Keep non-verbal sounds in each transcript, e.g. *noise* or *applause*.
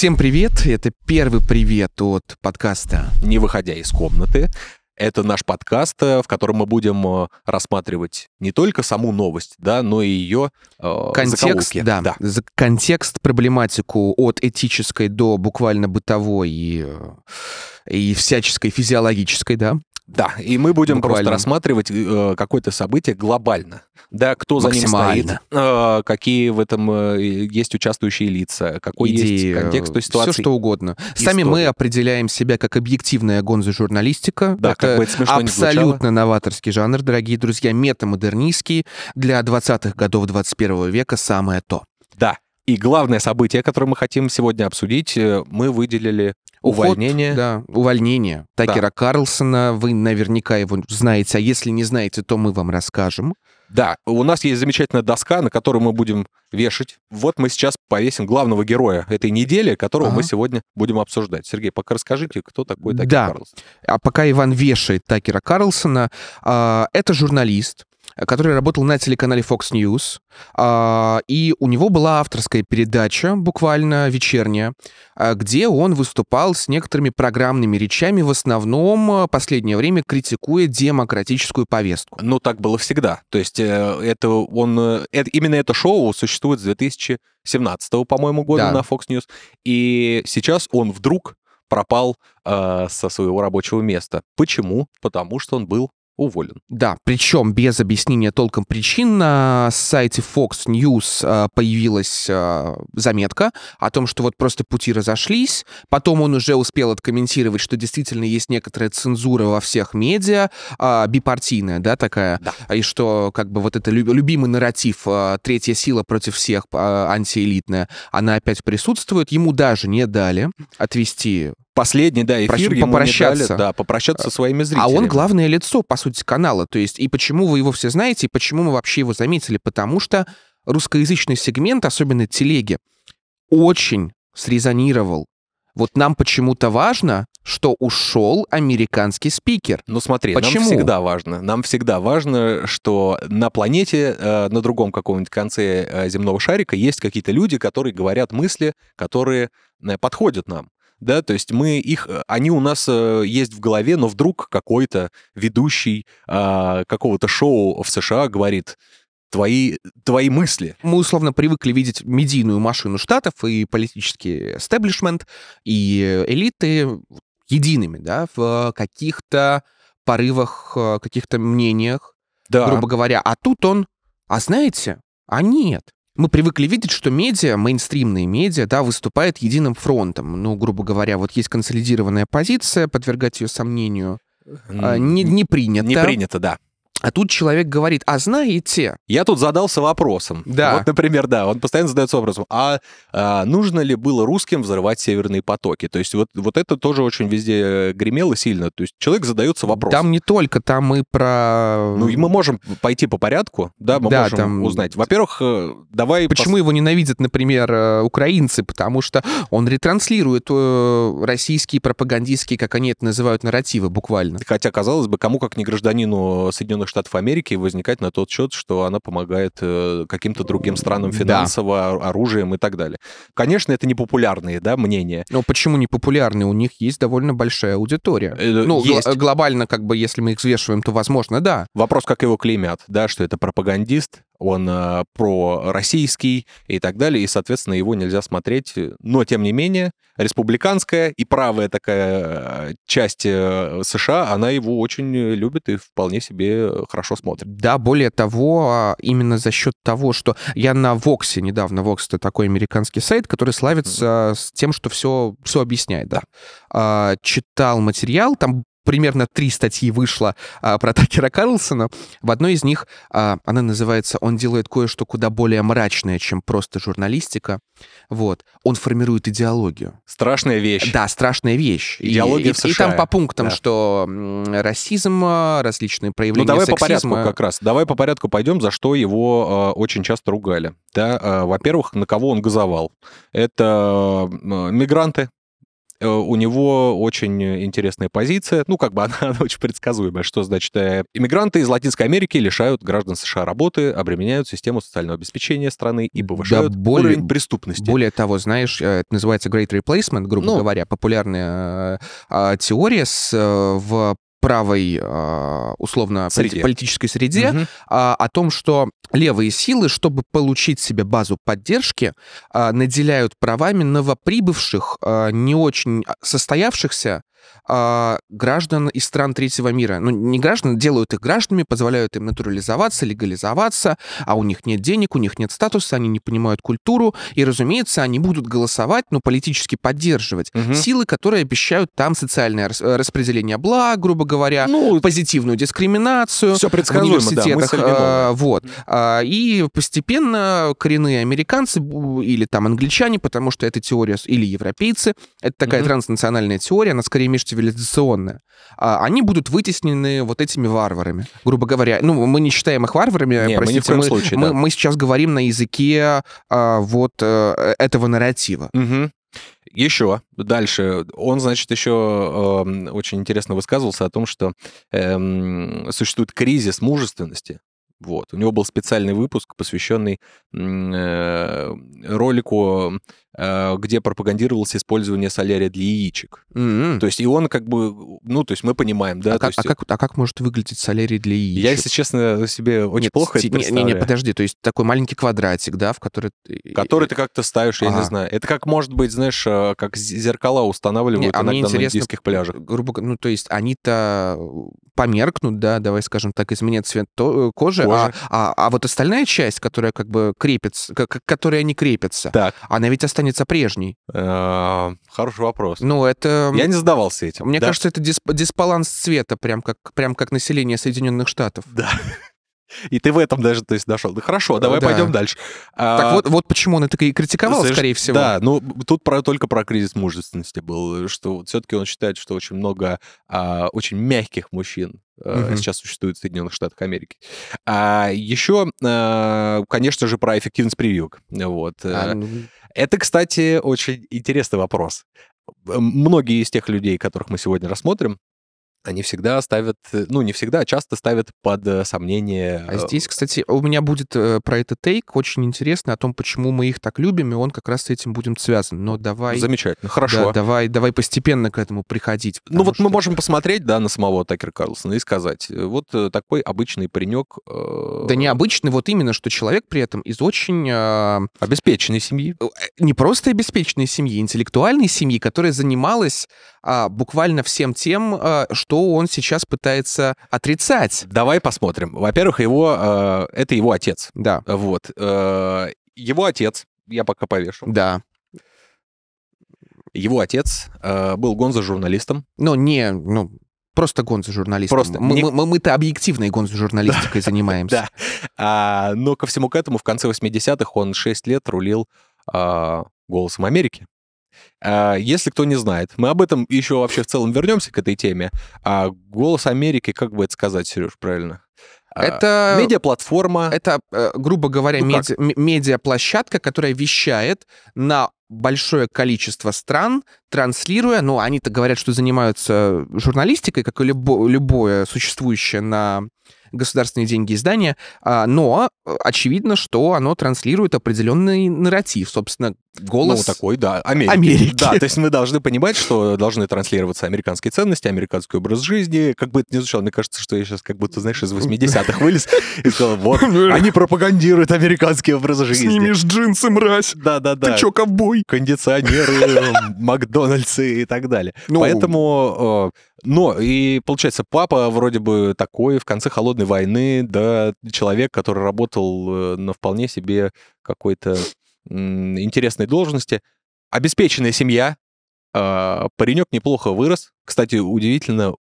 Всем привет! Это первый привет от подкаста. Не выходя из комнаты. Это наш подкаст, э, в котором мы будем э, рассматривать не только саму новость, да, но и ее э, контекст, да, да. контекст, проблематику от этической до буквально бытовой и, э, и всяческой физиологической, да. Да, и мы будем Буквально. просто рассматривать э, какое-то событие глобально. Да, кто за ним стоит, э, какие в этом э, есть участвующие лица, какой Идеи, есть контекст той ситуации. Все что угодно. История. Сами мы определяем себя как объективная гонзо-журналистика. Да, это как бы это смешно абсолютно новаторский жанр, дорогие друзья, метамодернистский. Для 20-х годов 21 века самое то. Да, и главное событие, которое мы хотим сегодня обсудить, э, мы выделили Увольнение. да, увольнение Такера да. Карлсона. Вы наверняка его знаете, а если не знаете, то мы вам расскажем. Да, у нас есть замечательная доска, на которую мы будем вешать. Вот мы сейчас повесим главного героя этой недели, которого ага. мы сегодня будем обсуждать. Сергей, пока расскажите, кто такой Такер да. Карлсон. А пока Иван вешает Такера Карлсона, а, это журналист, который работал на телеканале Fox News, а, и у него была авторская передача, буквально вечерняя, а, где он выступал с некоторыми программными речами, в основном а, последнее время критикуя демократическую повестку. Ну, так было всегда. То есть э, это он, э, это, именно это шоу существует с 2017, по-моему, года да. на Fox News, и сейчас он вдруг пропал э, со своего рабочего места. Почему? Потому что он был уволен. Да, причем без объяснения толком причин на сайте Fox News а, появилась а, заметка о том, что вот просто пути разошлись. Потом он уже успел откомментировать, что действительно есть некоторая цензура во всех медиа, а, бипартийная, да, такая, да. и что как бы вот это любимый нарратив «третья сила против всех», антиэлитная, она опять присутствует. Ему даже не дали отвести последний, да, эфир ему попрощаться. Дали, да, попрощаться со своими зрителями. А он главное лицо, по сути, канала. То есть, и почему вы его все знаете, и почему мы вообще его заметили? Потому что русскоязычный сегмент, особенно телеги, очень срезонировал. Вот нам почему-то важно, что ушел американский спикер. Ну смотри, Почему? нам всегда важно. Нам всегда важно, что на планете, э, на другом каком-нибудь конце э, земного шарика есть какие-то люди, которые говорят мысли, которые э, подходят нам да, то есть мы их, э, они у нас э, есть в голове, но вдруг какой-то ведущий а, какого-то шоу в США говорит, твои, твои мысли. Мы условно привыкли видеть медийную машину штатов и политический эстеблишмент, и элиты едиными, да, в каких-то порывах, э, каких-то мнениях, да. грубо говоря. А тут он, а знаете, а нет мы привыкли видеть, что медиа, мейнстримные медиа, да, выступают единым фронтом. Ну, грубо говоря, вот есть консолидированная позиция, подвергать ее сомнению а, не, не принято. Не принято, да. А тут человек говорит, а знаете... Я тут задался вопросом. Да. Вот, например, да, он постоянно задается вопросом, а, а нужно ли было русским взрывать северные потоки? То есть вот, вот это тоже очень везде гремело сильно. То есть человек задается вопросом. Там не только, там и про... Ну, и мы можем пойти по порядку, да, мы да, можем там... узнать. Во-первых, э, давай... Почему пос... его ненавидят, например, э, украинцы? Потому что он ретранслирует э, российские пропагандистские, как они это называют, нарративы буквально. Хотя, казалось бы, кому как не гражданину Соединенных Штатов Америки возникать на тот счет, что она помогает э, каким-то другим странам финансово, да. оружием и так далее. Конечно, это не популярные да, мнения. Но почему не популярные? У них есть довольно большая аудитория. Э, ну, есть. Гл- глобально, как бы, если мы их взвешиваем, то возможно, да. Вопрос, как его клеймят, да, что это пропагандист, он э, пророссийский и так далее, и, соответственно, его нельзя смотреть. Но, тем не менее, республиканская и правая такая э, часть э, США, она его очень любит и вполне себе хорошо смотрит. Да, более того, а, именно за счет того, что я на Воксе недавно, Вокс это такой американский сайт, который славится mm-hmm. с тем, что все, все объясняет, да. да. Читал материал, там примерно три статьи вышло а, про Такера Карлсона. В одной из них а, она называется «Он делает кое-что куда более мрачное, чем просто журналистика». Вот. Он формирует идеологию. Страшная вещь. Да, страшная вещь. Идеология и, в США. И, и там по пунктам, да. что расизм, различные проявления Ну, давай сексизма. по порядку как раз. Давай по порядку пойдем, за что его э, очень часто ругали. Да, э, во-первых, на кого он газовал. Это э, мигранты, у него очень интересная позиция, ну, как бы *laughs* она, она очень предсказуемая, что значит, э, иммигранты из Латинской Америки лишают граждан США работы, обременяют систему социального обеспечения страны и повышают Да, более- уровень преступности. Более того, знаешь, э, это называется Great Replacement, грубо Ну. говоря, популярная э, а, теория с, э, в правой, э, условно, Среде. политической среде, а, о том, что левые силы, чтобы получить себе базу поддержки, а, наделяют правами новоприбывших, а, не очень состоявшихся а, граждан из стран третьего мира. Ну, не граждан, делают их гражданами, позволяют им натурализоваться, легализоваться, а у них нет денег, у них нет статуса, они не понимают культуру, и, разумеется, они будут голосовать, но политически поддерживать Мгм. силы, которые обещают там социальное э, распределение благ, грубо говоря, Ну, позитивную дискриминацию, все в предсказуемо, да, университетах. мысль не а, новая. вот. А, И постепенно коренные американцы или там англичане, потому что эта теория, или европейцы, это такая Мгм. транснациональная теория, она скорее межцивилизационная, а, они будут вытеснены вот этими варварами, грубо говоря. Ну, мы не считаем их варварами, Не, мы простите, коем мы, случае, мы- да. мы сейчас говорим на языке а, вот э, этого нарратива. Мгм. Еще дальше. Он, значит, еще эм, очень интересно высказывался о том, что эм, существует кризис мужественности. Вот. У него был специальный выпуск, посвященный э, ролику, э, где пропагандировалось использование солярия для яичек. М-м. То есть и он как бы, ну, то есть мы понимаем, да, а, как, есть а как- а как может выглядеть солярий для яичек? я, если честно, себе очень Нет, плохо это не, не, не, представляю. подожди, то есть такой маленький квадратик, да, в который... Который ты как-то ставишь, я не Ага. знаю. Это как может быть, знаешь, э, как зеркала устанавливают Не, а мне иногда на интересно, индийских пляжах. грубо ну, то есть они-то померкнут, да, давай скажем так, изменят цвет э, кожи, Кожи. А, а, а вот остальная часть, которая как бы крепится, к- которая не крепится, Так, она ведь останется прежней. э, хороший вопрос. Ну, это... Я не задавался этим. Мне Да. кажется, это дисп- дисбаланс цвета, прям как, прям как население Соединенных Штатов. Да. И ты в этом даже, то есть, нашел. Да хорошо, давай Да. пойдем дальше. Так А, вот, вот почему он это и критиковал, Соверш- скорее всего. Да, ну тут про, только про кризис мужественности был, что все-таки он считает, что очень много а, очень мягких мужчин а, Мгм. сейчас существует в Соединенных Штатах Америки. А еще, а, конечно же, про эффективность прививок. Вот. А, Э, ну, Это, кстати, очень интересный вопрос. Многие из тех людей, которых мы сегодня рассмотрим, они всегда ставят, э, ну не всегда, а часто ставят под э, сомнение. А э, здесь, кстати, у меня будет про это тейк очень интересно о том, почему мы их так любим, и он как раз с этим будет связан. Но давай... Замечательно, да, хорошо. давай, давай постепенно к этому приходить. Ну вот потому мы что- можем посмотреть, да, на самого Такера Карлсона и сказать, вот такой обычный паренек. э, Да необычный вот именно, что человек при этом из очень э, Обеспеченной семьи. не просто обеспеченной семьи, интеллектуальной семьи, которая занималась а, буквально всем тем, а, что он сейчас пытается отрицать. Давай посмотрим. Во-первых, его, э, это его отец. Да, Вот. э, Его отец, я пока повешу, да. его отец э, был гонзо-журналистом. Но не, ну, просто гонзо журналистом. Просто Мы, не- мы- мы-то объективной гонзо журналистикой *laughs* занимаемся. Да. А, но ко всему к этому в конце 80-х он 6 лет рулил а, «Голосом Америки». А, Если кто не знает, мы об этом еще вообще в целом вернемся к этой теме. А «Голос Америки», как бы это сказать, Сереж, правильно? А, Это... Медиаплатформа. Это, э, грубо говоря, Ну меди- медиаплощадка, которая вещает на большое количество стран, транслируя, ну, они-то говорят, что занимаются журналистикой, как и любо- любое существующее на государственные деньги издание, а, но э, очевидно, что оно транслирует определенный нарратив, собственно, голос... Ну, такой, да, Америки. Америки. Да, то есть мы должны понимать, что должны транслироваться американские ценности, американский образ жизни. Как бы это ни звучало, мне кажется, что я сейчас как будто, знаешь, из 80-х *laughs* вылез и сказал, вот, они пропагандируют американский образ жизни. джинсы, мразь! Да-да-да. ковбой? Кондиционеры, *laughs* Макдональдсы и так далее. Ну, Поэтому, э, но, и получается, папа вроде бы такой в конце холодной войны, да, человек, который работал э, на вполне себе какой-то интересной должности, обеспеченная семья, а, паренек неплохо вырос. Кстати, удивительно,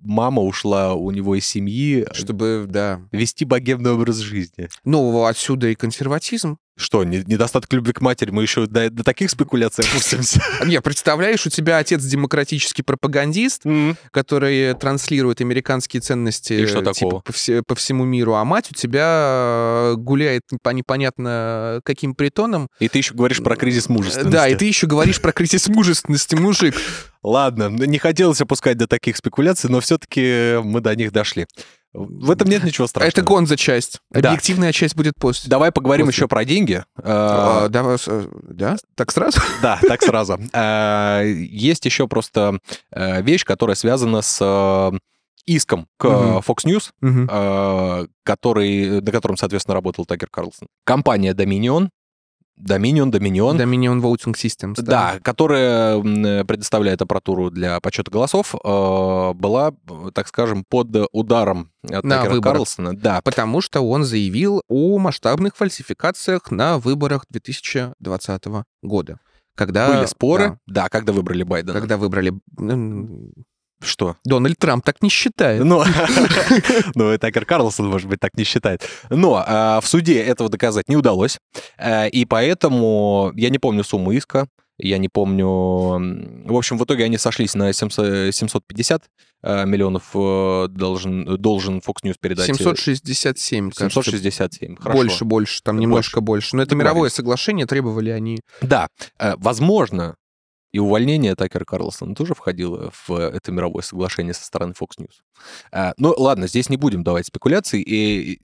мама ушла у него из семьи, Чтобы, да. вести богемный образ жизни. Ну, отсюда и консерватизм. Что, не- недостаток любви к матери? Мы еще до, до таких спекуляций опустимся. *laughs* Не, представляешь, у тебя отец демократический пропагандист, который транслирует американские ценности И что типа, такого? по, все- по всему миру, а мать у тебя э, гуляет по непонятно каким притонам. И ты еще говоришь про кризис мужественности. Да, и ты еще говоришь про кризис мужественности, мужик. Ладно, не хотелось опускать до таких спекуляций, но все-таки мы до них дошли. В этом нет ничего страшного. Это гонза часть. Да. Объективная часть будет после. Давай поговорим После. еще про деньги. А, А, да, с- да? Так сразу? Да, так *laughs* сразу. А, Есть еще просто э, вещь, которая связана с э, иском к. Fox News, э, который, на котором, соответственно, работал Такер Карлсон. Компания Dominion, Dominion, Dominion, Dominion Voting Systems. да, которая м, предоставляет аппаратуру для подсчета голосов, э, была, э, так скажем, под ударом от На Такера выборах. Карлсона. Да, Потому что он заявил о масштабных фальсификациях на выборах 2020 года. Когда, были споры. да, Да, когда выбрали Байдена. когда выбрали... Что? Дональд Трамп так не считает. Ну, *laughs* ну, и Такер Карлсон, может быть, так не считает. Но а, в суде этого доказать не удалось. А, и поэтому я не помню сумму иска, я не помню... В общем, в итоге они сошлись на 700 750 а, миллионов э, должен, должен Fox News передать. 767, кажется. 767, хорошо. Больше, больше, там Больше. немножко больше. Но это мировое соглашение, требовали они... Да, э, возможно, и увольнение Такера Карлсона тоже входило в это мировое соглашение со стороны Fox News. А, Ну, ладно, здесь не будем давать спекуляций. И,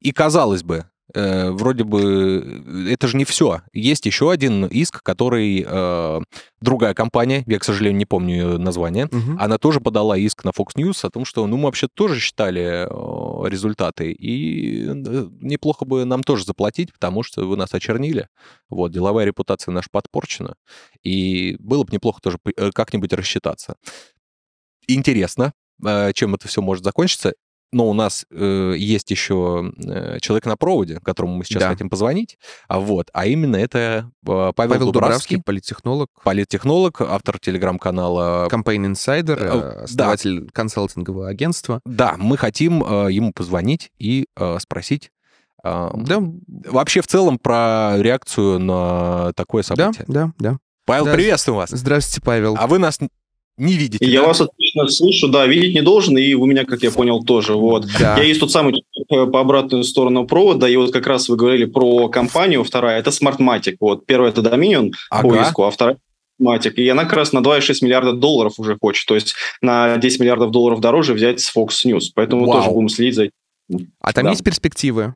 и казалось бы, э, вроде бы э, это же не все. Есть еще один иск, который э, другая компания, я, к сожалению, не помню ее название, Мгм. она тоже подала иск на Fox News о том, что, ну, мы вообще тоже считали э, результаты, и неплохо бы нам тоже заплатить, потому что вы нас очернили. Вот, деловая репутация наша подпорчена, и было бы неплохо тоже как-нибудь рассчитаться. Интересно, чем это все может закончиться. Но у нас э, есть еще э, человек на проводе, которому мы сейчас Да. хотим позвонить. А вот, а именно это э, Павел, Павел Дубравский, Дубравский, политтехнолог, политтехнолог, автор телеграм-канала Campaign Insider, Э, э, да. основатель консалтингового агентства. Да, мы хотим э, ему позвонить и э, спросить э, Да, вообще в целом про реакцию на такое да, событие. да, да. Павел, Да. приветствуем вас. Здравствуйте, Павел. А вы нас не видите. Я да? вас отлично слышу, да, видеть не должен, и вы меня, как я понял, тоже. Вот. Да. Я есть тот самый э, по обратную сторону провода, и вот как раз вы говорили про компанию, вторая, это Smartmatic. Вот. Первая это Dominion по Ага. иску, а вторая Smartmatic. И она как раз на 2,6 миллиарда долларов уже хочет, то есть на 10 миллиардов долларов дороже взять с Fox News. Поэтому Вау. тоже будем следить за этим. А там Да. есть перспективы?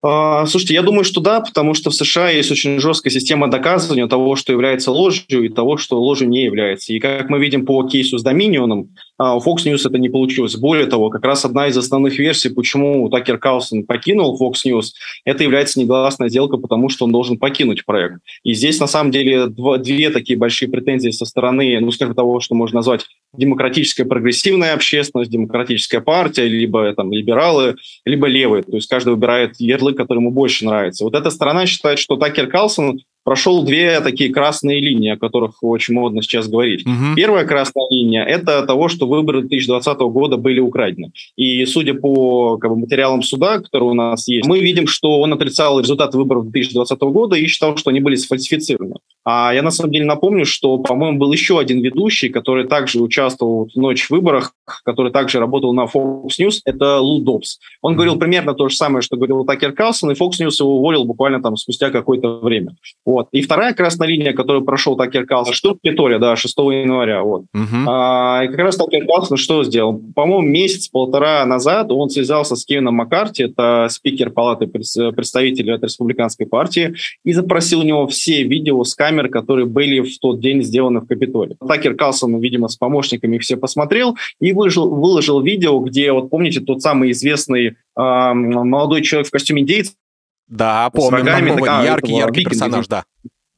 А, Слушайте, я думаю, что да, потому что в США есть очень жесткая система доказывания того, что является ложью, и того, что ложью не является. И как мы видим по кейсу с а, у Fox News это не получилось. Более того, как раз одна из основных версий, почему Такер Карлсон покинул Fox News, это является негласная сделка, потому что он должен покинуть проект. И здесь, на самом деле, два- две такие большие претензии со стороны, ну, скажем, того, что можно назвать демократическая прогрессивная общественность, демократическая партия, либо там либералы, либо левые. То есть каждый выбирает ярлык, который ему больше нравится. Вот эта сторона считает, что Такер Карлсон прошел две такие красные линии, о которых очень модно сейчас говорить. Мгм. Первая красная линия – это того, что выборы 2020 года были украдены. И судя по как бы, материалам суда, которые у нас есть, мы видим, что он отрицал результаты выборов 2020 года и считал, что они были сфальсифицированы. А я на самом деле напомню, что, по-моему, был еще один ведущий, который также участвовал в ночь в выборах, который также работал на Fox News, это Лу Добс. Он говорил примерно то же самое, что говорил Такер Карлсон, и Fox News его уволил буквально там спустя какое-то время. Вот. И вторая красная линия, которую прошел Такер Карлсон, что в Приторе, да, 6 января. Вот. Мгм. А, и как раз Такер Карлсон что сделал? По-моему, месяц-полтора назад он связался с Кевином Маккарти, это спикер Палаты представителей от Республиканской партии, и запросил у него все видео с камер, которые были в тот день сделаны в Капитолии. Такер Карлсон, видимо, с помощниками их все посмотрел и выложил, выложил видео, где, вот помните, тот самый известный а, молодой человек в костюме индейца, Да, помню. рогами, такого такая, яркий, этого, яркий викинги, персонаж, да.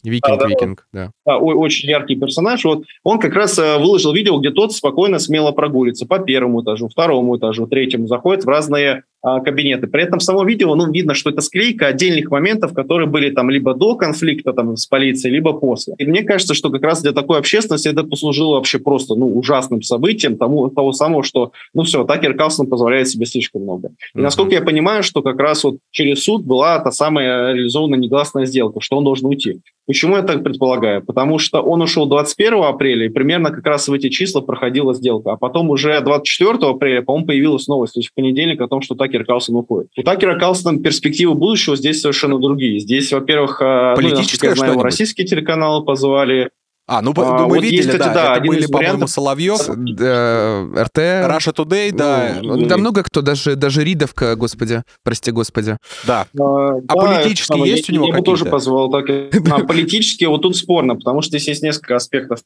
Викинг, да, да. викинг, да. а, о- очень яркий персонаж, вот он как раз э, выложил видео, где тот спокойно, смело прогулится по первому этажу, второму этажу, третьему, заходит в разные а, кабинеты. При этом в самом видео, ну, видно, что это склейка отдельных моментов, которые были там либо до конфликта там с полицией, либо после. И мне кажется, что как раз для такой общественности это послужило вообще просто, ну, ужасным событием тому, того самого, что, ну, все, Такер Карлсон позволяет себе слишком много. И mm-hmm. насколько я понимаю, что как раз вот через суд была та самая реализована негласная сделка, что он должен уйти. Почему я так предполагаю? Потому что он ушел 21 апреля, и примерно как раз в эти числа проходила сделка. А потом уже 24 апреля, по-моему, появилась новость, то есть в понедельник о том, что Такер Карлсон уходит. У Такера Карлсона перспективы будущего здесь совершенно другие. Здесь, во-первых, э, Политическое ну, я знаю, российские телеканалы позвали, а, ну, а, ну мы вот видели, есть, кстати, да, да, это были, по-моему, Соловьев, да, РТ, Russia Today, да. Ну, да много кто, даже, даже Ридовка, господи, прости господи. Да. А, а да, политически есть я, у него я какие-то? Я бы тоже позвал так. *laughs* А, политически вот тут спорно, потому что здесь есть несколько аспектов.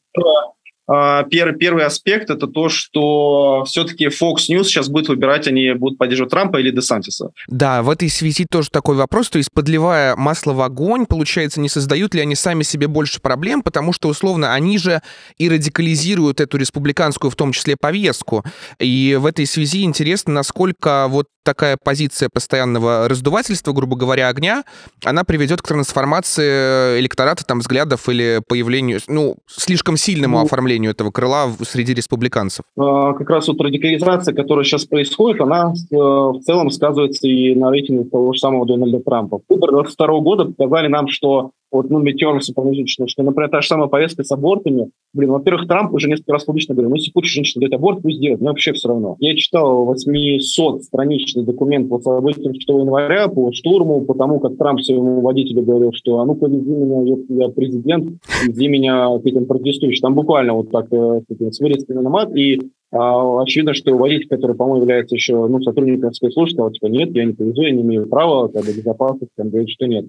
А, первый, первый аспект это то, что все-таки Fox News сейчас будет выбирать, они будут поддерживать Трампа или Десантиса. Да, в этой связи тоже такой вопрос, то есть подливая масло в огонь, получается, не создают ли они сами себе больше проблем, потому что, условно, они же и радикализируют эту республиканскую, в том числе, повестку. И в этой связи интересно, насколько вот такая позиция постоянного раздувательства, грубо говоря, огня, она приведет к трансформации электората, там, взглядов или появлению, ну, слишком сильному ну, оформлению этого крыла среди республиканцев? А, как раз вот радикализация, которая сейчас происходит, она э, в целом сказывается и на рейтинге того же самого Дональда Трампа. Выборы 2022 года показали нам, что вот, ну, метеорсы промежуточные, что, например, та же самая повестка с абортами, блин, во-первых, Трамп уже несколько раз публично говорил, ну, если хочешь женщина делать аборт, пусть делает, мне вообще все равно. Я читал 800-страничный документ по событиям 6 января, по штурму, по тому, как Трамп своему водителю говорил, что, а ну, повези меня, я президент, вези меня к этим протестующим. Там буквально вот так, э, с вырезками на мат, и а, очевидно, что водитель, который, по-моему, является еще ну, сотрудником спецслужб, сказал, типа, нет, я не повезу, я не имею права, как бы, безопасности, там, говорит, что нет.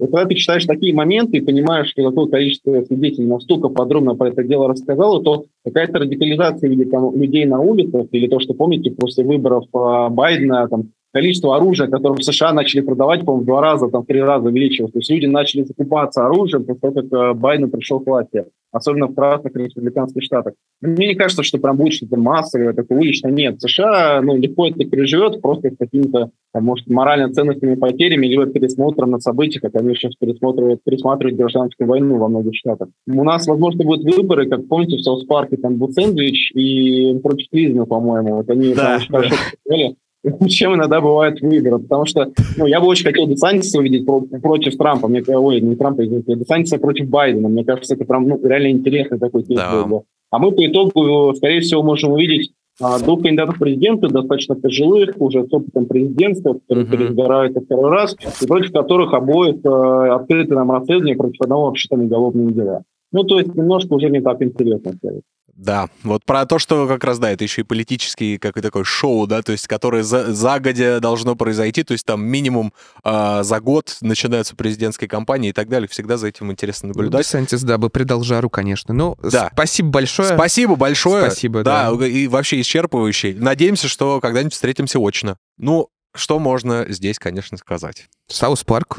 И когда ты читаешь такие моменты и понимаешь, что такое количество свидетелей настолько подробно про это дело рассказало, то какая-то радикализация людей на улицах, или то, что помните, после выборов э, Байдена, там, количество оружия, которое в США начали продавать, по-моему, в два раза, там, в три раза увеличилось. То есть люди начали закупаться оружием после того, как э, Байден пришел к власти, особенно в красных республиканских штатах. Мне не кажется, что прям будет что-то массовое, такое уличное. Нет, США ну, легко это переживет просто с какими-то, там, может, морально-ценностными потерями, либо пересмотром на события, как они сейчас пересматривают, пересматривают гражданскую войну во многих штатах. У нас, возможно, будут выборы, как помните, в South Park е там был сэндвич и против клизма, по-моему. Вот они да, там да. хорошо *laughs* чем иногда бывают выборы. Потому что ну, я бы очень хотел Десантиса увидеть про- против Трампа. Мне, ой, не Трампа, извините, Десантиса против Байдена. Мне кажется, это прям ну, реально интересный такой кейс да. был. А мы по итогу, скорее всего, можем увидеть а, двух кандидатов в президенты, достаточно пожилых, уже с опытом президентства, которые uh-huh. переизбираются второй раз, и против которых обоих э, открыты нам расследование против одного вообще там уголовные дела. Ну, то есть немножко уже не так интересно. Сказать. Да, вот про то, что как раз, да, это еще и политический какой такой шоу, да, то есть, которое за, загодя должно произойти, то есть там минимум э, за год начинаются президентские кампании и так далее, всегда за этим интересно ну, наблюдать. Сантис, да, бы придал жару, конечно. Ну, да. спасибо большое. Спасибо большое. Спасибо, да. Да, и вообще исчерпывающий. Надеемся, что когда-нибудь встретимся очно. Ну, что можно здесь, конечно, сказать? South Park.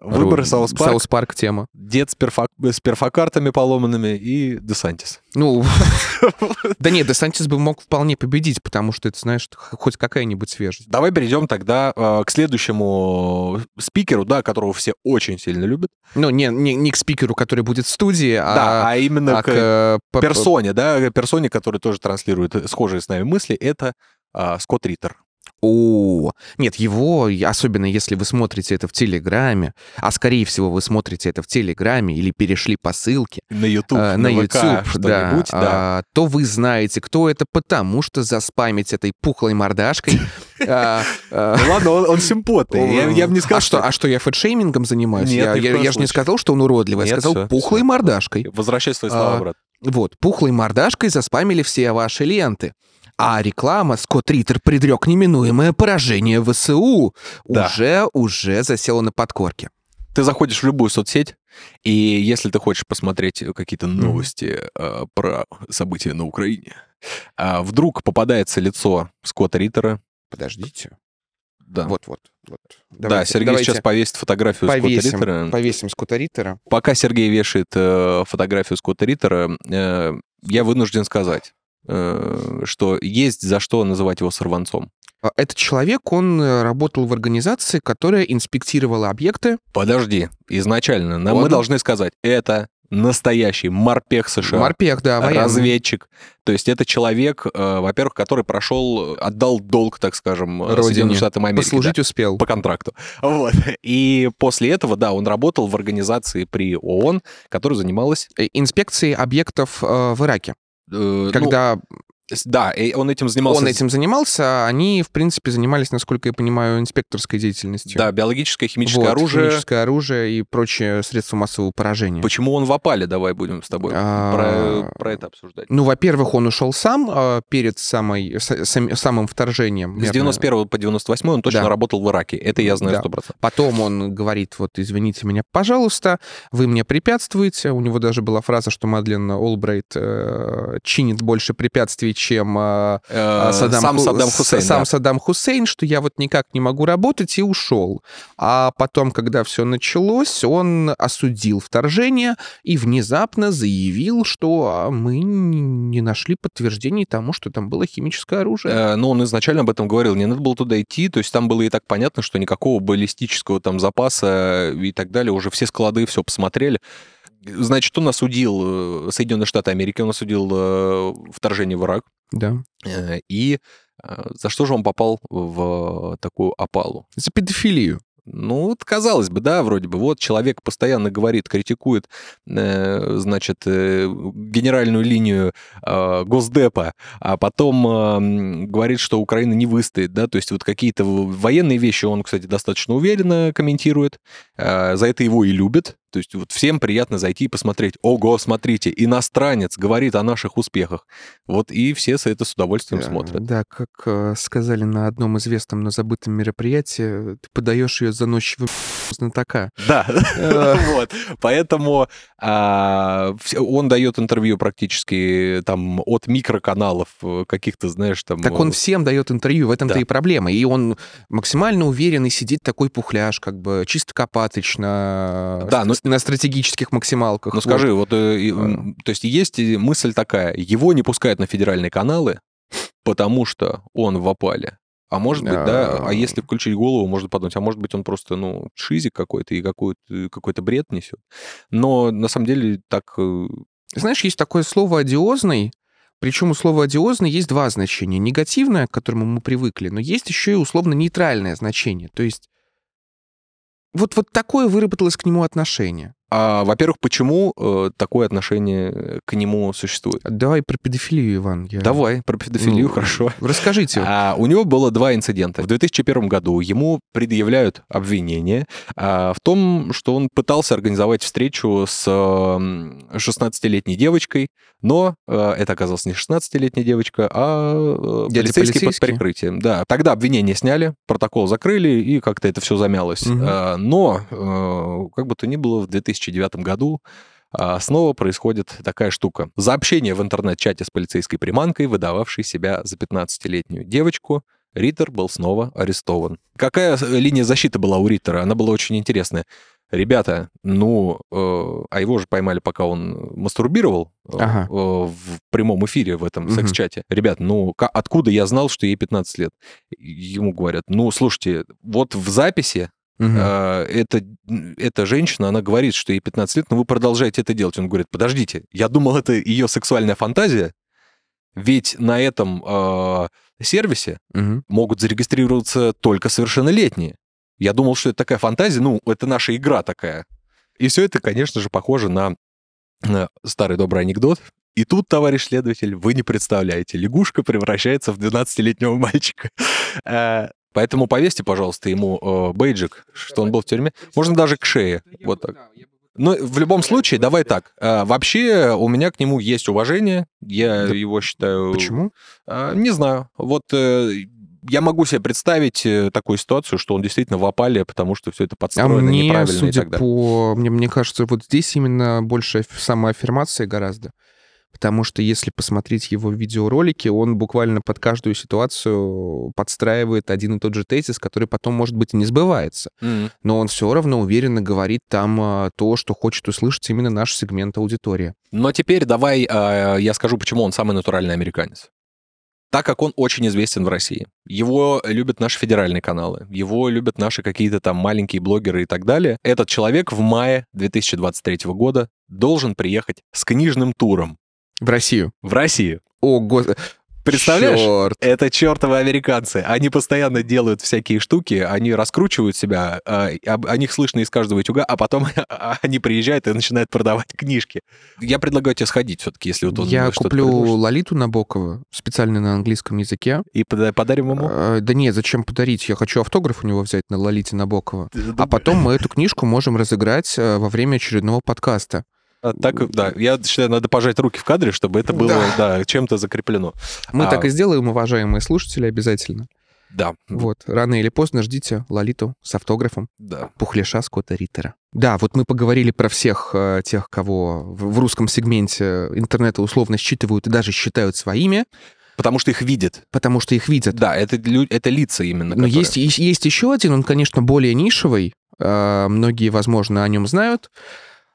Выборы South Park. South Park тема. Дед с, перфа... с перфокартами поломанными и Десантис. Ну, *laughs* *laughs* да нет, Десантис бы мог вполне победить, потому что это, знаешь, хоть какая-нибудь свежесть. Давай перейдем тогда э, к следующему спикеру, да, которого все очень сильно любят. Ну, не, не, не к спикеру, который будет в студии, а... Да, а именно а к, персоне, да, персоне, который тоже транслирует схожие с нами мысли, это э, Скотт Риттер. О, нет, его, особенно если вы смотрите это в Телеграме, а скорее всего вы смотрите это в Телеграме или перешли по ссылке на YouTube, э, на, на YouTube, да, да. А, то вы знаете, кто это, потому что заспамить этой пухлой мордашкой. *laughs* А, а, ну ладно, он симпотный. Я бы не сказал, что... А что, я фэтшеймингом занимаюсь? Я же не сказал, что он уродливый, я сказал пухлой мордашкой. Возвращай свои слова, брат. Вот, пухлой мордашкой заспамили все ваши ленты. А реклама Скотт Риттер предрек неминуемое поражение ВСУ. Да. Уже, уже засела на подкорке. Ты заходишь в любую соцсеть, и если ты хочешь посмотреть какие-то новости mm-hmm. э, про события на Украине, э, вдруг попадается лицо Скотта Риттера. Подождите. Да. Вот-вот. Вот. Давайте, да, Сергей сейчас повесит фотографию повесим, Скотта Риттера. Повесим Скотта Риттера. Пока Сергей вешает э, фотографию Скотта Риттера, э, я вынужден сказать, что есть за что называть его сорванцом. А Этот человек, он э, работал в организации, которая инспектировала объекты. Подожди, изначально нам Он- мы должны сказать, это настоящий морпех США. Морпех, да, военный. разведчик. То есть это человек, э, во-первых, который прошел, отдал долг, так скажем, э, Родине. Соединенным Штатам Америки. Послужить успел. да, по контракту. Вот. И после этого, да, он работал в организации при ООН, которая занималась... Э, Инспекции объектов э, в Ираке. Э, ну, Когда да, и он этим занимался. он этим занимался, они, в принципе, занимались, насколько я понимаю, инспекторской деятельностью. Да, биологическое, химическое Вот, оружие. Химическое оружие и прочие средства массового поражения. Почему он в опале? Давай будем с тобой А, про, про это обсуждать. Ну, во-первых, он ушел сам э, перед самой, сам- самым вторжением. С мирным. 91 по 98 он точно Да. работал в Ираке. Это я знаю Да. 100%. Потом он говорит, вот, извините меня, пожалуйста, вы мне препятствуете. У него даже была фраза, что Мадлен Олбрайт э, чинит больше препятствий, чем э, Э, Саддам Сам Ху- Саддам Хусейн. сам да. Саддам Хусейн, что я вот никак не могу работать, и ушел. А потом, когда все началось, он осудил вторжение и внезапно заявил, что а, мы не нашли подтверждений тому, что там было химическое оружие. Э, Ну, он изначально об этом говорил, не надо было туда идти, то есть там было и так понятно, что никакого баллистического там запаса и так далее, уже все склады все посмотрели. Значит, он осудил э, Соединенные Штаты Америки, он осудил э, вторжение в Ирак, Да. Э, и за что же он попал в такую опалу? За педофилию. Ну, вот, казалось бы, да, вроде бы. Вот человек постоянно говорит, критикует, э, значит, э, генеральную линию э, Госдепа, а потом э, говорит, что Украина не выстоит, да, то есть вот какие-то военные вещи он, кстати, достаточно уверенно комментирует, э, за это его и любят, то есть вот всем приятно зайти и посмотреть, ого, смотрите, иностранец говорит о наших успехах, вот и все это с удовольствием Э, смотрят. Да, как э, сказали на одном известном, но забытом мероприятии, ты подаешь ее заносчивым *laughs* знатока. Да, Э. *laughs* вот. Поэтому а, он дает интервью практически там от микроканалов каких-то, знаешь, там... Так он всем дает интервью, в этом-то Да. и проблема. И он максимально уверен и сидит такой пухляж, как бы чисто копатыч на, Да, ну- на стратегических максималках. Ну Вот. скажи, вот, э, м, то есть есть и мысль такая, его не пускают на федеральные каналы, потому что он в опале. А может быть, да, А. если включить голову, можно подумать, а может быть, он просто, ну, шизик какой-то и какой-то, какой-то бред несет. Но на самом деле так... э, Знаешь, есть такое слово «одиозный», причем у слова «одиозный» есть два значения. Негативное, к которому мы привыкли, но есть еще и условно-нейтральное значение. То есть вот, вот такое выработалось к нему отношение. А, во-первых, почему э, такое отношение к нему существует? Давай про педофилию, Иван. я- Давай, про педофилию, Ну, хорошо. Расскажите. А, у него было два инцидента. В 2001 году ему предъявляют обвинение а, в том, что он пытался организовать встречу с м, 16-летней девочкой, но э, это оказалась не 16-летняя девочка, а э, Дядя полицейский, под полицейский? прикрытием. Да, тогда обвинение сняли, протокол закрыли, и как-то это все замялось. Мгм. А, но, э, как бы то ни было, в 2009 году а, снова происходит такая штука. За общение в интернет-чате с полицейской приманкой, выдававшей себя за 15-летнюю девочку, Риттер был снова арестован. Какая э, линия защиты была у Риттера? Она была очень интересная. Ребята, ну, э, а его же поймали, пока он мастурбировал э, Ага. э, в прямом эфире в этом секс-чате. Ребят, ну, откуда я знал, что ей 15 лет? Ему говорят, ну, слушайте, вот в записи Мгм. а, эта, эта женщина, она говорит, что ей 15 лет, но вы продолжаете это делать. Он говорит, подождите, я думал, это ее сексуальная фантазия, ведь на этом а, сервисе Мгм. могут зарегистрироваться только совершеннолетние. Я думал, что это такая фантазия, ну, это наша игра такая. И все это, конечно же, похоже на э, старый добрый анекдот. И тут, товарищ следователь, вы не представляете, лягушка превращается в 12-летнего мальчика. *laughs* Поэтому повесьте, пожалуйста, ему э, бейджик, что он был в тюрьме. Можно даже к шее. Вот так. Но в любом случае, давай так. э, Вообще, у меня к нему есть уважение. Я Да его считаю... Почему? А, Не знаю. Вот э, я могу себе представить э, такую ситуацию, что он действительно в опале, потому что все это А подстроено мне, неправильно и судя так далее. по... Мне, мне кажется, вот здесь именно больше аф- самоаффирмации гораздо. Потому что если посмотреть его видеоролики, он буквально под каждую ситуацию подстраивает один и тот же тезис, который потом, может быть, и не сбывается. Мгм. Но он все равно уверенно говорит там а, то, что хочет услышать именно наш сегмент аудитории. Но теперь давай а, я скажу, почему он самый натуральный американец. так как он очень известен в России. Его любят наши федеральные каналы, его любят наши какие-то там маленькие блогеры и так далее. Этот человек в мае 2023 года должен приехать с книжным туром В Россию. в Россию. О, господи. Представляешь? Чёрт. Это чертовы американцы. Они постоянно делают всякие штуки, они раскручивают себя, а, о них слышно из каждого утюга, а потом *laughs* они приезжают и начинают продавать книжки. Я предлагаю тебе сходить все-таки, если вот он Я куплю предложит. Лолиту Набокова, специально на английском языке. И пода- подарим ему. Э, Да нет, зачем подарить? Я хочу автограф у него взять на Лолите Набокова. А потом мы эту книжку можем разыграть э, во время очередного подкаста. А, Так, да, я считаю, надо пожать руки в кадре, чтобы это было, Да. да, чем-то закреплено. Мы А. так и сделаем, уважаемые слушатели, обязательно. Да, Вот, рано или поздно ждите Лолиту с автографом да. Пухляша Скотта Риттера. Да, вот мы поговорили про всех э, тех, кого в, в русском сегменте интернета условно считывают и даже считают своими, Потому что их видят. потому что их видят. Да, это, это лица именно. Но которые- есть, есть еще один, он, конечно, более нишевый. э, многие, возможно, о нем знают.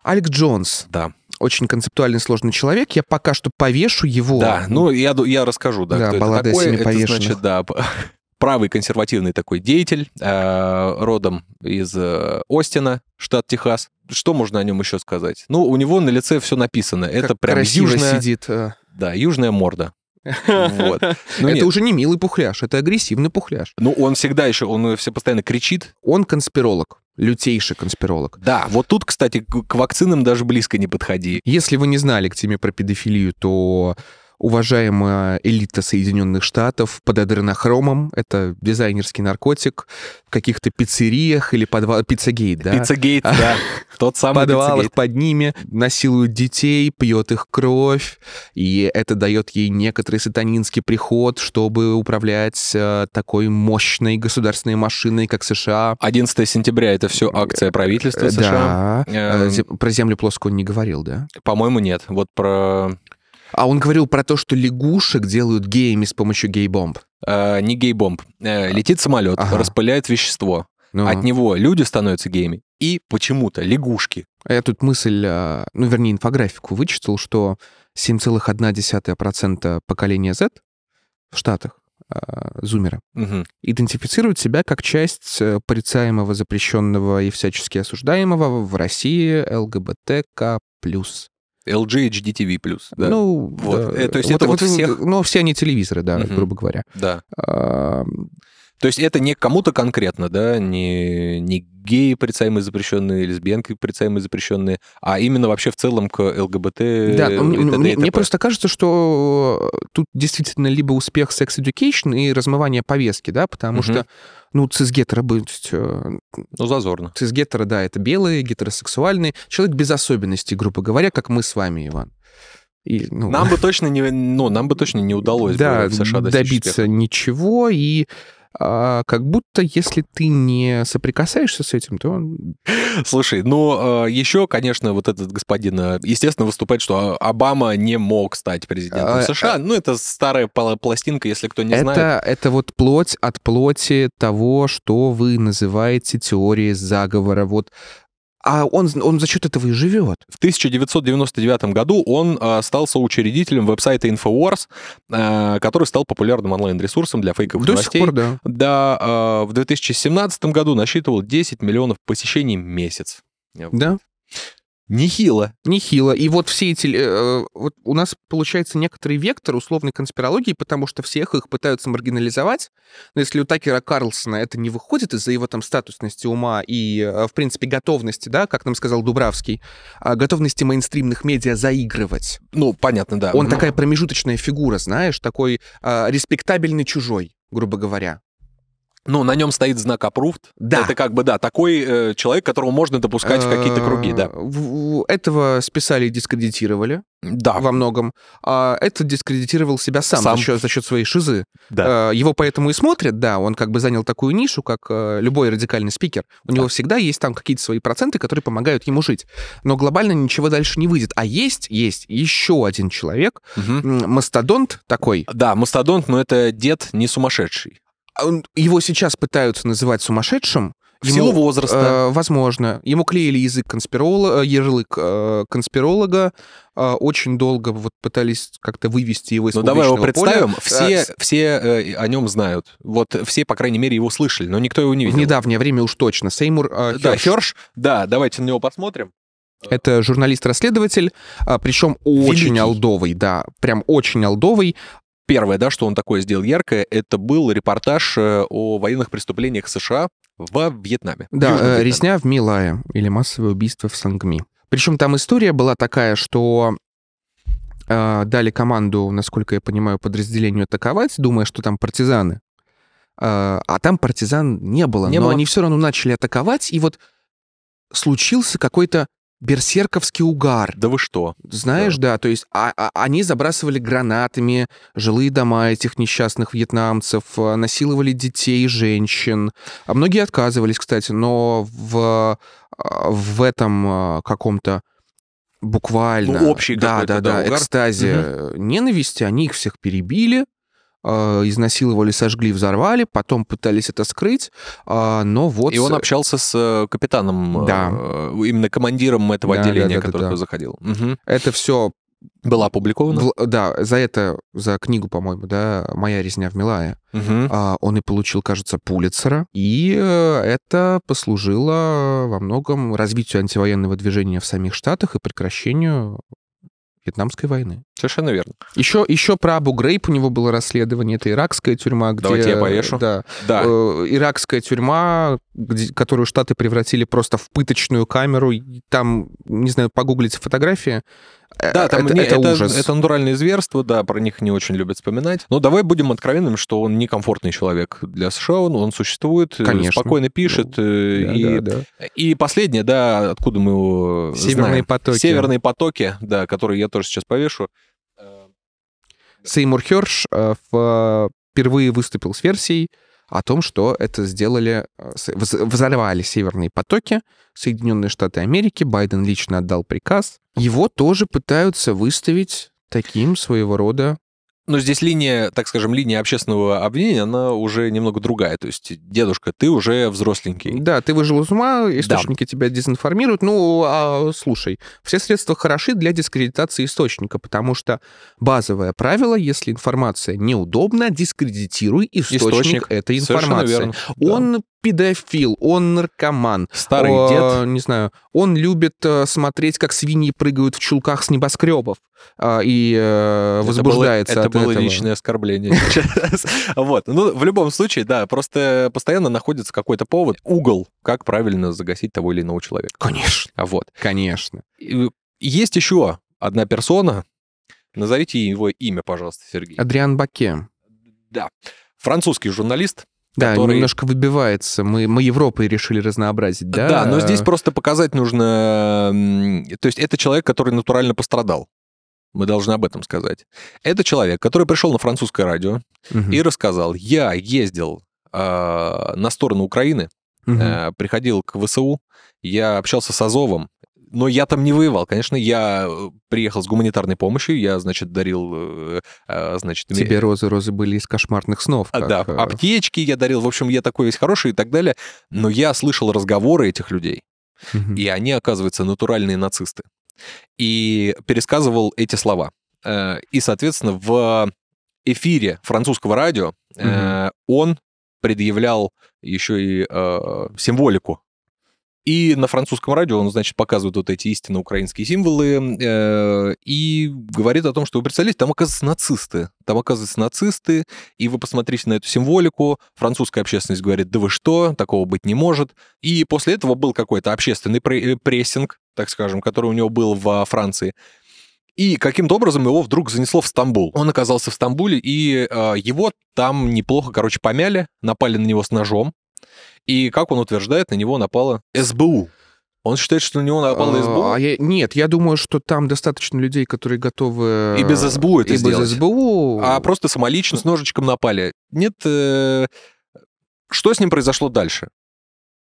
Алек Джонс. Да, Очень концептуальный, сложный человек. Я пока что повешу его. да. Ну, я, я расскажу, да, Да, кто баллада это такой. семи Это, значит, да, *laughs* правый консервативный такой деятель, э, родом из э, Остина, штат Техас. Что можно о нем еще сказать? Ну, у него на лице все написано. Это Как прям красиво южная, сидит. э. да, южная морда. Вот. *laughs* Ну, это нет. уже не милый пухляж, это агрессивный пухляж. Ну, он всегда еще, он все постоянно кричит. Он конспиролог, лютейший конспиролог. Да, вот тут, кстати, к вакцинам даже близко не подходи. Если вы не знали к теме про педофилию, то уважаемая элита Соединенных Штатов под адренохромом, это дизайнерский наркотик, в каких-то пиццериях или подвал... Пиццагейт, да? Пиццагейт, да, *laughs* тот самый подвалах под ними, насилует детей, пьет их кровь, и это дает ей некоторый сатанинский приход, чтобы управлять э, такой мощной государственной машиной, как США. 11 сентября это все акция правительства Э, США. Да. Э, Эм. Про землю плоскую не говорил, да? По-моему, нет. Вот про А он говорил про то, что лягушек делают геями с помощью гей-бомб. э, не гей-бомб. Э, летит самолет, Ага. распыляет вещество. Ну, От него люди становятся геями. И почему-то лягушки. Я тут мысль, э, ну, вернее, инфографику вычитал, что 7,1% поколения Z в Штатах, э, зумера, Мгм. идентифицируют себя как часть э, порицаемого, запрещенного и всячески осуждаемого в России ЛГБТК+. LGHDTV+. Да. Ну, Вот. да. Э, то есть это вот всех- Ну, все они телевизоры, да, Мгм. грубо говоря. да. А, То есть это не кому-то конкретно, да, не, не геи порицаемые запрещенные, лесбиянки порицаемые запрещенные, а именно вообще в целом к ЛГБТ. Да, и мне, и мне- просто кажется, что э, тут действительно либо успех Sex Education и размывание повестки, да, потому Мгм. что, ну, цисгетеро быть... э, Ну, зазорно. Цисгетеро, да, это белые, гетеросексуальные. Человек без особенностей, грубо говоря, как мы с вами, Иван. И, ну, Нам бы *laughs* точно не, ну, нам бы точно не удалось да, бы в США добиться успеха. ничего, и а, как будто если ты не соприкасаешься с этим, то Слушай, ну, еще, конечно, вот этот господин, э, естественно, выступает, что Обама не мог стать президентом А, США. Ну, это старая пла- пластинка, если кто не это, знает. это вот плоть от плоти того, что вы называете теорией заговора. Вот. А он, он за счет этого и живет. В 1999 году он э, стал соучредителем веб-сайта InfoWars, э, который стал популярным онлайн-ресурсом для фейковых До новостей. сих пор, да. Да, э, в 2017 году насчитывал 10 миллионов посещений в месяц. Да. Нехило. Нехило. И вот все эти... э, вот у нас получается некоторый вектор условной конспирологии, потому что всех их пытаются маргинализовать. Но если у Такера Карлсона это не выходит из-за его там статусности ума и, э, в принципе, готовности, да, как нам сказал Дубравский, а, готовности мейнстримных медиа заигрывать. Ну, понятно, да. Он Ну, такая промежуточная фигура, знаешь, такой а, респектабельный чужой, грубо говоря. Ну, на нем стоит знак approved. Да. Это как бы, да, такой э, человек, которого можно допускать в какие-то круги, да. Э, Этого списали и дискредитировали Да, во многом. А этот дискредитировал себя сам, Сам. За, счет, за счет своей шизы. да. Э, Его поэтому и смотрят, да, он как бы занял такую нишу, как э, любой радикальный спикер. У него всегда есть там какие-то свои проценты, которые помогают ему жить. Но глобально ничего дальше не выйдет. А есть, есть еще один человек, м, мастодонт такой, Да, мастодонт, но это дед не сумасшедший. Он- его сейчас пытаются называть сумасшедшим, В силу возраста. Э, возможно. Ему клеили язык конспиролога, ярлык э, конспиролога. Э, очень долго вот пытались как-то вывести его из Ну давай его представим. поля. Все, Э, с- все э, о нем знают. Вот все, по крайней мере, его слышали, но никто его не в видел. недавнее время уж точно. Сеймур э, Да, Хёрш. Херш, да, давайте на него посмотрим. Это журналист-расследователь, а, причем очень Великий. алдовый, да, прям очень алдовый. Первое, да, что он такое сделал яркое, это был репортаж э, о военных преступлениях США во Вьетнаме. Да, э, Вьетнаме. резня в Милае или массовое убийство в Сангми. Причем там история была такая, что э, дали команду, насколько я понимаю, подразделению атаковать, думая, что там партизаны. Э, а там партизан не было. Не но было. они все равно начали атаковать, и вот случился какой-то берсерковский угар. Да вы что? Знаешь, да, то есть а- а- они забрасывали гранатами жилые дома этих несчастных вьетнамцев, а, насиловали детей и женщин. А многие отказывались, кстати, но в, а, в этом а, каком-то буквально... Ну, общий да, да, да, да, угар. экстазе э, ненависти, они их всех перебили, изнасиловали, сожгли, взорвали, потом пытались это скрыть, а, но вот... И он общался с э, капитаном, Да. э, именно командиром этого Да, да, отделения, да, да, который да. туда заходил. Мгм. Это все Было опубликовано? да, за это, за книгу, по-моему, да, «Моя резня в Милае», а, он и получил, кажется, Пулитцера. И э, это послужило во многом развитию антивоенного движения в самих Штатах и прекращению Вьетнамской войны. Совершенно верно. Еще, еще про Абу Грейб у него было расследование. Это иракская тюрьма, где... Давайте я повешу. Да, Да. э, иракская тюрьма, где- которую Штаты превратили просто в пыточную камеру. Там, не знаю, погуглите фотографии. Э, Да, там это, не- это это, ужас. это натуральные зверства, да, про них не очень любят вспоминать. Но давай будем откровенными, что он некомфортный человек для США, он, он существует, э, Конечно. спокойно пишет. э, Да, и, да, да. и последнее, да, откуда мы его Северные знаем. потоки. Северные потоки, да, которые я тоже сейчас повешу. Э, Сеймур Херш э, впервые выступил с версией о том, что это сделали, э, взорвали северные потоки Соединенные Штаты Америки, Байден лично отдал приказ. Его тоже пытаются выставить таким своего рода... Но здесь линия, так скажем, линия общественного обвинения, она уже немного другая. То есть, дедушка, ты уже взросленький. Да, ты выжил из ума, источники тебя дезинформируют. Ну, а, слушай, все средства хороши для дискредитации источника, потому что базовое правило, если информация неудобна, дискредитируй источник, Источник. этой информации. верно. Да. Он педофил, он наркоман, Старый О, дед. Не знаю, он любит э, смотреть, как свиньи прыгают в чулках с небоскребов и э, Это возбуждается было, от это было этого. личное оскорбление. *laughs* Вот. Ну, в любом случае, да, просто постоянно находится какой-то повод, угол, как правильно загасить того или иного человека. Конечно, А вот. конечно. Есть еще одна персона. Назовите его имя, пожалуйста, Сергей. Адриан Баке. Да. Французский журналист. Да, который- немножко выбивается. Мы, мы Европой решили разнообразить, да? Да, но здесь просто показать нужно... То есть это человек, который натурально пострадал. Мы должны об этом сказать. Это человек, который пришел на французское радио Мгм. и рассказал, я ездил а, на сторону Украины, Мгм. э, приходил к ВСУ, я общался с Азовом, но я там не воевал. Конечно, я э, приехал с гуманитарной помощью, я, значит, дарил, э, э, значит... Тебе розы, розы были из кошмарных снов. а, как, да, э, аптечки я дарил, в общем, я такой весь хороший и так далее, но я слышал разговоры этих людей, мгм. и они, оказывается, натуральные нацисты. И пересказывал эти слова. Э, И, соответственно, в эфире французского радио э, он предъявлял еще и э, символику. И на французском радио он, значит, показывает вот эти истинно украинские символы э, и говорит о том, что вы представляете, там оказывается нацисты. Там оказывается нацисты, и вы посмотрите на эту символику. Французская общественность говорит, да вы что, такого быть не может. И после этого был какой-то общественный э, прессинг, так скажем, который у него был во Франции. И каким-то образом его вдруг занесло в Стамбул. Он оказался в Стамбуле, и э, его там неплохо, короче, помяли, напали на него с ножом. И, как он утверждает, на него напала СБУ. Он считает, что на него напала А, СБУ. а я- нет, я думаю, что там достаточно людей, которые готовы... И без СБУ это и сделать. без СБУ. А просто самолично с ножичком напали. Нет, э, что с ним произошло дальше?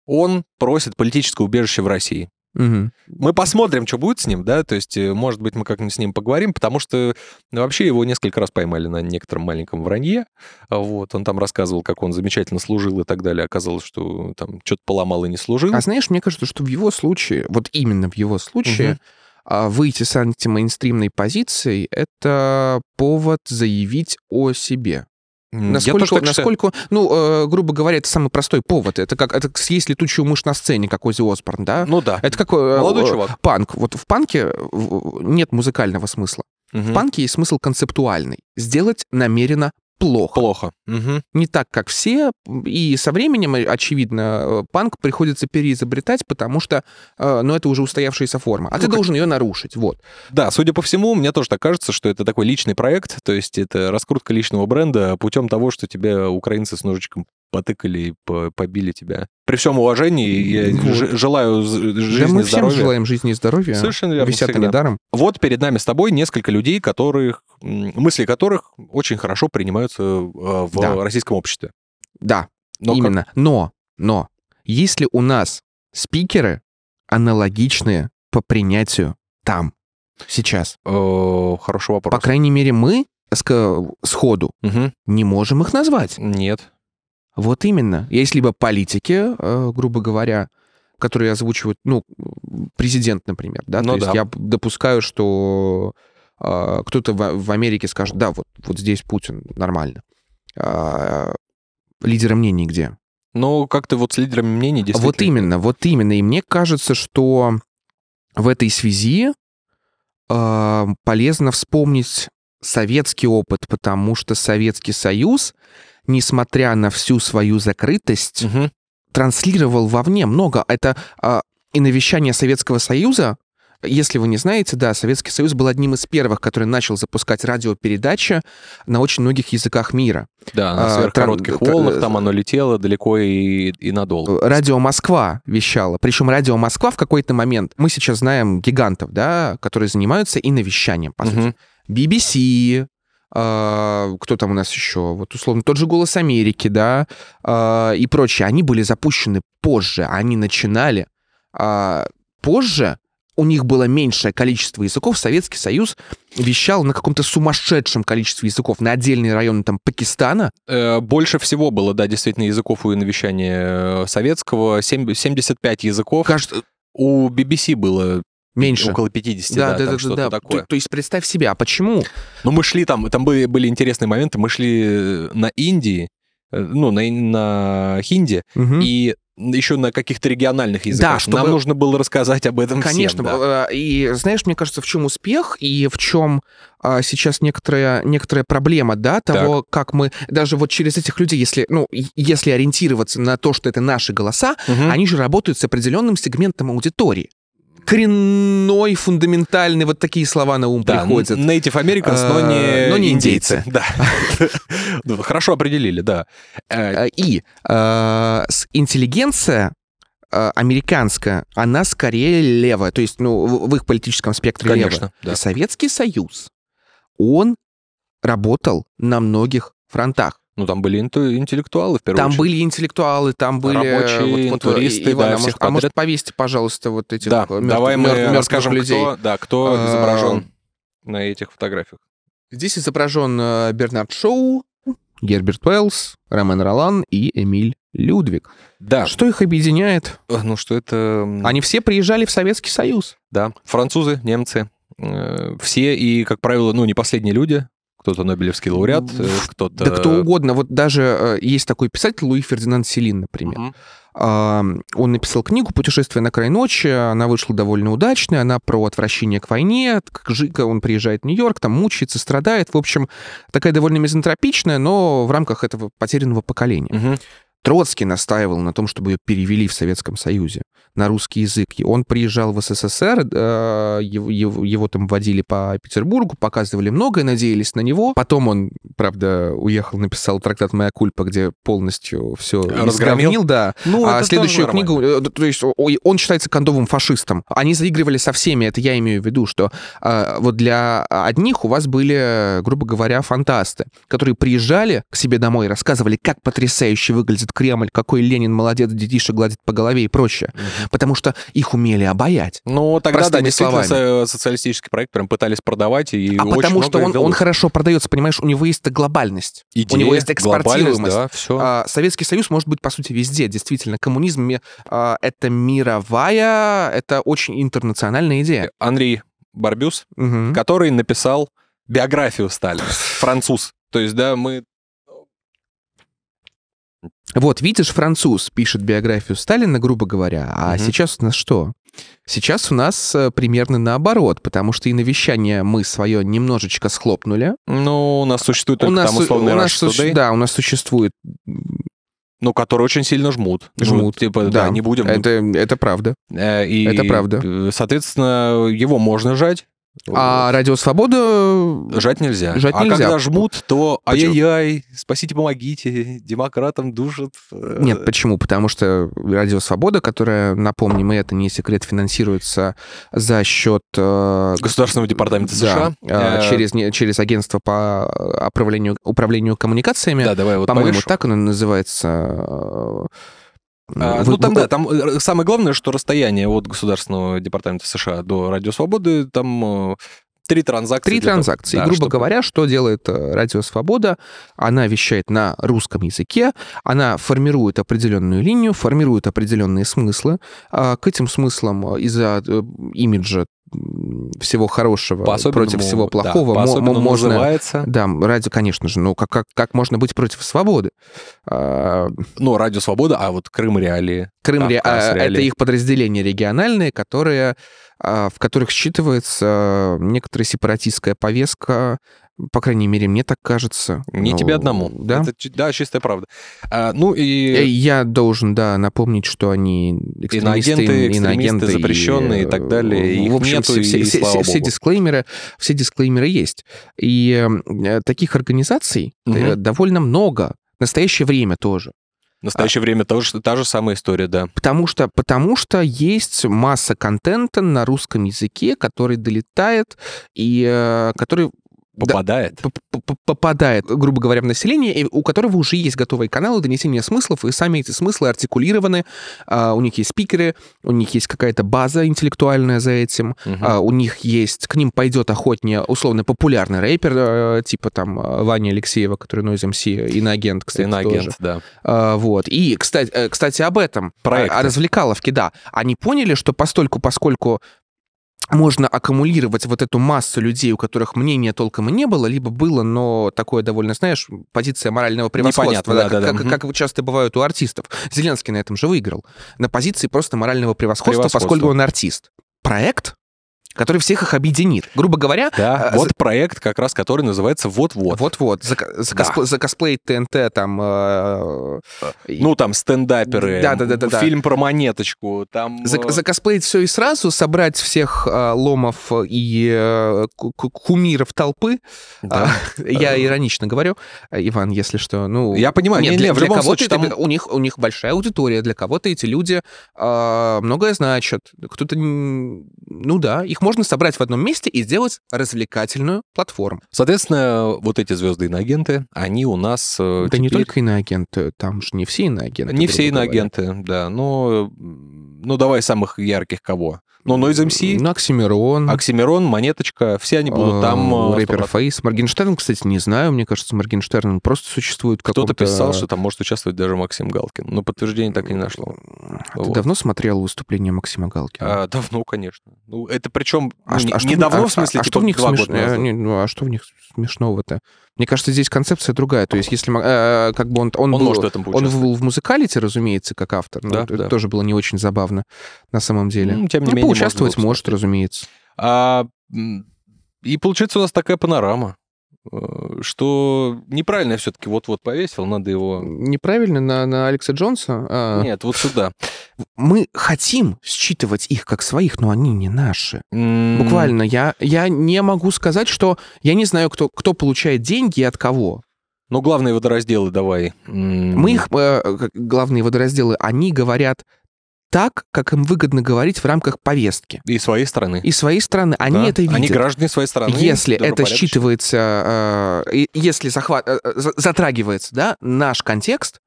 Он просит политическое убежище в России. Мгм. Мы посмотрим, что будет с ним, да, то есть, э, может быть, мы как-нибудь с ним поговорим, потому что ну, вообще его несколько раз поймали на некотором маленьком вранье, а вот, он там рассказывал, как он замечательно служил и так далее, оказалось, что там что-то поломал и не служил. А знаешь, мне кажется, что в его случае, вот именно в его случае, а, выйти с антимейнстримной позицией — это повод заявить о себе. М, я Насколько, тоже так считаю. насколько ну, э, грубо говоря, это самый простой повод. Это как это съесть летучую мышь на сцене, как Ози Осборн, да? Ну да, Это как э, молодой э, чувак. панк. Вот в панке в- нет музыкального смысла. Мгм. В панке есть смысл концептуальный. Сделать намеренно плохо. Плохо. Мгм. Не так, как все. И со временем, очевидно, панк приходится переизобретать, потому что, э, ну, это уже устоявшаяся форма. А Ну, ты как- должен ее нарушить. Вот. Да, судя по всему, мне тоже так кажется, что это такой личный проект, то есть это раскрутка личного бренда путем того, что тебя украинцы с ножичком потыкали и по- побили тебя. При всем уважении, я Вот. желаю жизни, да мы всем здоровья. желаем жизни и здоровья. Совершенно верно, Висят всегда. они даром. Вот перед нами с тобой несколько людей, которых, мысли которых очень хорошо принимаются э, в Да. российском обществе. Да, Но как- именно. Но, но, если у нас спикеры аналогичные по принятию там, сейчас, Э, хороший вопрос. по крайней мере, мы сходу Мгм. не можем их назвать. Нет. Вот именно. Есть либо политики, э, грубо говоря, которые озвучивают, ну, президент, например, да, Ну то есть да. я допускаю, что э, кто-то в, в Америке скажет, да, вот, вот здесь Путин нормально. А, лидера мнений где? Ну, как-то вот с лидерами мнений действительно... Вот именно, вот именно. И мне кажется, что в этой связи э, полезно вспомнить советский опыт, потому что Советский Союз, несмотря на всю свою закрытость, Мгм. транслировал вовне много. Это а, и навещание Советского Союза. Если вы не знаете, да, Советский Союз был одним из первых, который начал запускать радиопередачи на очень многих языках мира. Да, на А, сверхкоротких тран- волнах э, там оно летело далеко и, и надолго. Радио Москва вещало. Причем Радио Москва в какой-то момент, мы сейчас знаем гигантов, да, которые занимаются и навещанием, по сути. Мгм. BBC, а, кто там у нас еще, вот условно, тот же «Голос Америки», да, а, и прочее, они были запущены позже, они начинали а, позже, у них было меньшее количество языков, Советский Союз вещал на каком-то сумасшедшем количестве языков, на отдельные районы там Пакистана, Э, Больше всего было, да, действительно, языков у навещания э, советского. Семь- 75 языков. кажется, У BBC было меньше. около 50, Да, да, да, там да, да, что-то да. такое. То, то есть представь себе, а почему? Но мы шли там, там были, были интересные моменты, мы шли э, на Индии, э, ну, на, на хинди, Мгм. и еще на каких-то региональных языках. чтобы- Нам нужно было рассказать об этом Конечно. всем. да. э, И знаешь, мне кажется, в чем успех и в чем а, сейчас некоторая, некоторая проблема, да, того, как мы даже вот через этих людей, если, ну, если ориентироваться на то, что это наши голоса, Мгм. они же работают с определенным сегментом аудитории. Коренной, фундаментальный, вот такие слова на ум Да, приходят. Native Americans, но Э, не, но не индейцы. Да. *laughs* Ну, Хорошо определили, да. Э, Э, И э, интеллигенция э, американская, она скорее левая, то есть, ну, в их политическом спектре левая. Конечно, да. Советский Союз, он работал на многих фронтах. Ну, там были интеллектуалы, в первую Там очередь. были интеллектуалы, там были... Рабочие, э, туристы, Иван, да, а всех может, а может, подряд. повесьте, пожалуйста, вот этих Да, э, мертв- давай мы мертв- мертвых расскажем, людей. кто, да, кто А, изображен на этих фотографиях. Здесь изображен э, Бернард Шоу, Герберт Уэллс, Ромен Ролан и Эмиль Людвиг. Да, Что их объединяет? э, ну что это... Они все приезжали в Советский Союз. Да, французы, немцы, э, все и, как правило, ну, не последние люди. Кто-то Нобелевский лауреат, э, кто-то... Да кто угодно. Вот даже э, есть такой писатель Луи Фердинанд Селин, например. А, Он написал книгу «Путешествие на край ночи». Она вышла довольно удачной. Она про отвращение к войне. Как Жика, он приезжает в Нью-Йорк, там мучается, страдает. В общем, такая довольно мизантропичная, но в рамках этого потерянного поколения. Мгм. Троцкий настаивал на том, чтобы ее перевели в Советском Союзе на русский язык. И он приезжал в СССР, э, его, его- его там водили по Петербургу, показывали многое, надеялись на него. Потом он, правда, уехал, написал трактат «Моя кульпа», где полностью все Разгромил? да. Ну, а следующую книгу, э, то есть он считается кондовым фашистом. Они заигрывали со всеми, это я имею в виду, что э, вот для одних у вас были, грубо говоря, фантасты, которые приезжали к себе домой и рассказывали, как потрясающе выглядит Кремль, какой Ленин молодец, детиша гладит по голове и прочее. Потому что их умели обаять. Ну, тогда, да, Простыми действительно, словами. со- социалистический проект прям пытались продавать, и А потому что он, он хорошо продается, понимаешь, у него есть глобальность. Идея, у него есть экспортируемость. Да, все. А, Советский Союз может быть, по сути, везде. Действительно, коммунизм а, это мировая, это очень интернациональная идея. Анри Барбюс, Мгм. который написал биографию Сталина. Француз. То есть, да, мы... Вот, видишь, француз пишет биографию Сталина, грубо говоря, а Мгм. сейчас у нас что? Сейчас у нас э, примерно наоборот, потому что и навещание мы свое немножечко схлопнули. Ну, у нас существует у только нас, там условный у нас суще- да, у нас существует ну, который очень сильно жмут. Ну, Жмут, типа, да, да, не будем. это, это правда. Э, и, это правда. Соответственно, его можно жать. А Радио Свобода... Жать нельзя. Жать а нельзя. когда жмут, то ай-яй-яй, спасите, помогите, демократам душат. э, Нет, почему? Потому что Радио Свобода, которая, напомним, и это не секрет, финансируется за счет... э, Государственного департамента да, США. э, Э, через, через агентство по управлению, управлению коммуникациями. Да, давай вот По-моему, так оно называется. Э, А, вы- ну, там, вы- да, там э, самое главное, что расстояние от Государственного департамента США до Радио Свободы, там э, три транзакции. Три транзакции. да, Грубо чтобы- говоря, что делает Радио Свобода? Она вещает на русском языке, она формирует определенную линию, формирует определенные смыслы. А К этим смыслам из-за имиджа всего хорошего против всего да, плохого мо- по-особенному можно... называется. Да, радио, конечно же. Ну, как, как, как можно быть против свободы? А, Ну, Радио Свобода, а вот Крым Реалии. Крым ре- а, это реалии. их подразделения региональные, которые, в которых считывается некоторая сепаратистская повестка, по крайней мере, мне так кажется. Не Ну, тебе одному. Да. Это, да, чистая правда. А, ну Э, и... Я должен, да, напомнить, что они экстремисты, Иноагенты, экстремисты, запрещенные и так далее. Их В общем, нету, все, все- и все- слава все богу. дисклеймеры, все дисклеймеры есть. И э, таких организаций э, Мгм. довольно много. В настоящее время тоже. В настоящее время тоже, та же самая история, да. Потому что, потому что есть масса контента на русском языке, который долетает и э, который Попадает. п- попадает, грубо говоря, в население, у которого уже есть готовые каналы донесения смыслов, и сами эти смыслы артикулированы, а, у них есть спикеры, у них есть какая-то база интеллектуальная за этим, Мгм. а, у них есть, к ним пойдет охотнее условно популярный рэпер, э, типа там э, Ваня Алексеева, который Noise MC, иноагент, кстати, тоже. Иноагент, да. А, вот. И, кстати, э, кстати, об этом. Проекты. О, о развлекаловке, да. Они поняли, что постольку, поскольку можно аккумулировать вот эту массу людей, у которых мнения толком и не было, либо было, но такое довольно, знаешь, позиция морального превосходства, Непонятно, да, да-да-да, как, мгм. как часто бывает у артистов. Зеленский на этом же выиграл. На позиции просто морального превосходства, Превосходства. поскольку он артист. Проект, который всех их объединит. Грубо говоря, Да, а, вот проект как раз, который называется «Вот-вот». вот-вот, за, за, Да. косплей- за косплей ТНТ там... э, Ну, там стендаперы, Да-да-да-да-да. фильм про монеточку, там... За, э, закосплеить все и сразу, собрать всех э, ломов и э, ку- ку- кумиров толпы. да. А, *laughs* я иронично говорю, э, Иван, если что. Ну, Я понимаю, нет, не, для, не, в любом случае, это- там- у, них, у них большая аудитория, для кого-то эти люди э, многое значат. Кто-то, ну да, их можно собрать в одном месте и сделать развлекательную платформу. Соответственно, вот эти звезды иноагенты, они у нас э, да не теперь- только иноагенты, там же не все иноагенты. Не все грубо говоря. иноагенты, да. Но, ну, давай самых ярких кого. Ну, Noise MC, Ну, Оксимирон. Оксимирон, Монеточка, все они будут там. э, Рэпер 100%. Фейс. Моргенштерн, кстати, не знаю. Мне кажется, Моргенштерн просто существует в Кто-то писал, что там может участвовать даже Максим Галкин. Но подтверждения так и не нашло. Ты Вот. давно смотрел выступление Максима Галкина? А, давно, конечно. Ну, это причем А не, а что не в- давно, а- в смысле, а типа, что в них два смеш- года назад. э, не, ну, а что в них смешного-то? Мне кажется, здесь концепция другая. То есть, если ма- э, как бы он, он, Он был, может в этом он был в музыкалите, разумеется, как автор. но Да, это да. тоже было не очень забавно на самом деле. Ну, тем не Ну, менее, можно поучаствовать было может, разумеется. А, и получается у нас такая панорама, э, что неправильно все-таки вот-вот повесил, надо его... Неправильно на, на Алекса Джонса. а, Нет, вот сюда. Мы хотим считывать их как своих, но они не наши. М, Буквально, я, я не могу сказать, что я не знаю, кто, кто получает деньги и от кого. Ну, главные водоразделы давай. Мы их, э, главные водоразделы, они говорят так, как им выгодно говорить в рамках повестки. И своей страны. И своей страны они Да, это видят. Они граждане своей страны. если это считывается, э, и если захват, э, за- затрагивается, да, наш контекст,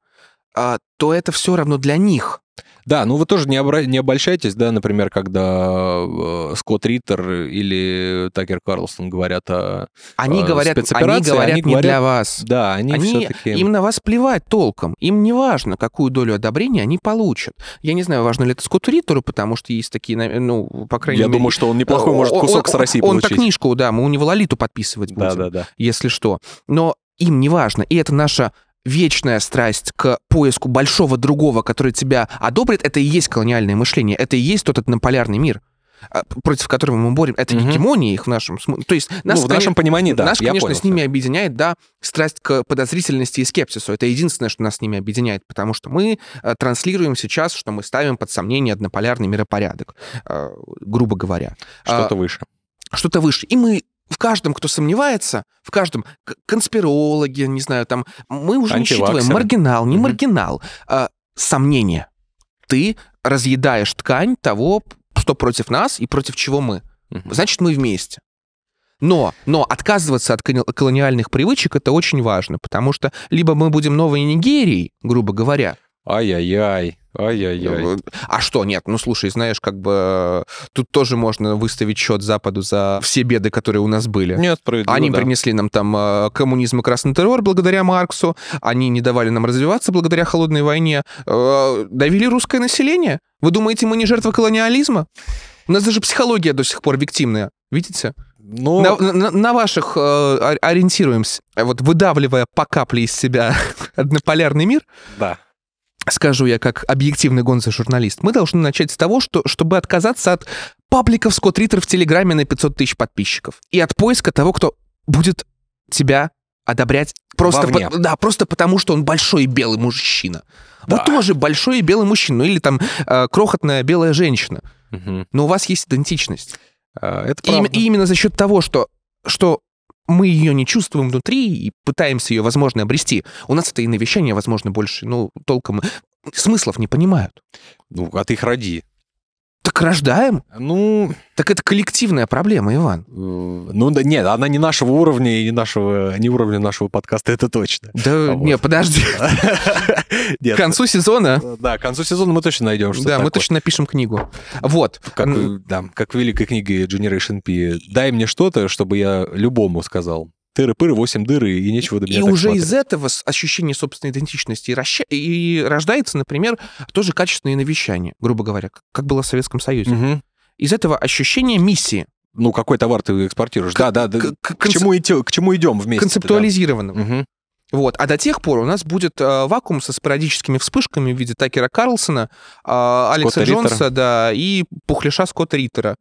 то это все равно для них. Да, ну вы тоже не, обра... не обольщайтесь, да, например, когда э, Скотт Риттер или Такер Карлсон говорят о Они э, говорят, они спецоперации, говорят они не говорят- для вас. Да, они, Они, все-таки... им на вас плевать толком. Им не важно, какую долю одобрения они получат. Я не знаю, важно ли это Скотту Риттеру, потому что есть такие, ну, по крайней Я мере... думаю, что он неплохой может он- кусок он- с России Он-то получить. книжку, да, мы у него Лолиту подписывать будем, Да, да, да. если что. Но им не важно. И это наша вечная страсть к поиску большого другого, который тебя одобрит, это и есть колониальное мышление, это и есть тот однополярный мир, а, против которого мы борем. Это гегемония их в нашем смысле. То есть нас, ну, в нашем понимании, да. нас, я конечно, понял с ними всё. объединяет, да, страсть к подозрительности и скепсису. Это единственное, что нас с ними объединяет, потому что мы э, транслируем сейчас, что мы ставим под сомнение однополярный миропорядок, э, грубо говоря. Что-то выше. Что-то выше. И мы в каждом, кто сомневается, в каждом к- конспирологи, не знаю, там, мы уже не считываем маргинал, не маргинал, а сомнение. Ты разъедаешь ткань того, что против нас и против чего мы. Мгм. Значит, мы вместе. Но, но отказываться от колониальных привычек это очень важно, потому что либо мы будем новой Нигерией, грубо говоря. Ай-яй-яй, ай-яй-яй. А что, нет, ну слушай, знаешь, как бы тут тоже можно выставить счет Западу за все беды, которые у нас были. Нет, справедливо, Они да. принесли нам там э, коммунизм и красный террор благодаря Марксу, они не давали нам развиваться благодаря холодной войне, э, давили русское население. Вы думаете, мы не жертва колониализма? У нас даже психология до сих пор виктимная. Видите? Ну, На, на- на ваших э, ор- ориентируемся, вот выдавливая по капле из себя *laughs* однополярный мир, да. Скажу я как объективный гонзо-журналист, мы должны начать с того, что, чтобы отказаться от пабликов Скотт Риттер в Телеграме на 500 тысяч подписчиков и от поиска того, кто будет тебя одобрять просто, по- да, просто потому, что он большой белый мужчина. Да. Вот тоже большой белый мужчина, ну или там э, крохотная белая женщина. Мгм. Но у вас есть идентичность. А, Это И, и именно за счет того, что, что мы ее не чувствуем внутри и пытаемся ее, возможно, обрести, у нас это и навещание, возможно, больше, ну, толком смыслов не понимают. Ну, а ты их роди. Так рождаем? Ну, Так это коллективная проблема, Иван. э, ну да нет, она не нашего уровня и не нашего, не уровня нашего подкаста, это точно. Да, А вот. не, подожди. *laughs* Нет, К концу сезона, Да, к концу сезона мы точно найдем что-то да, мы точно напишем книгу. Вот. Как, э, как в великой книге Generation P. Дай мне что-то, чтобы я любому сказал. Тыры-пыры, восемь дыры, и нечего до меня И уже из смотреть. этого с- ощущения собственной идентичности и, раща- и рождается, например, тоже качественное навещание, грубо говоря, к- как было в Советском Союзе. Мгм. Из этого ощущения миссии, Ну, какой товар ты экспортируешь? Да, да, да. к- к- К чему, идё- к чему идем вместе? концептуализированного. Мгм. Вот. А до тех пор у нас будет э, вакуум со спорадическими вспышками в виде Такера Карлсона, э, Алекса Скотта Джонса, Риттера. да, и пухляша Скотта Риттера.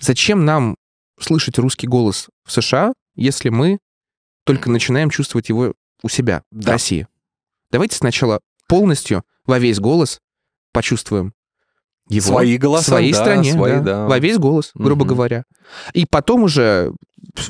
Зачем нам слышать русский голос в США, если мы только начинаем чувствовать его у себя, в Да. России? Давайте сначала полностью во весь голос почувствуем его Свои в голоса, своей да, стране, свои, да, да. во весь голос, грубо Мгм. говоря. И потом уже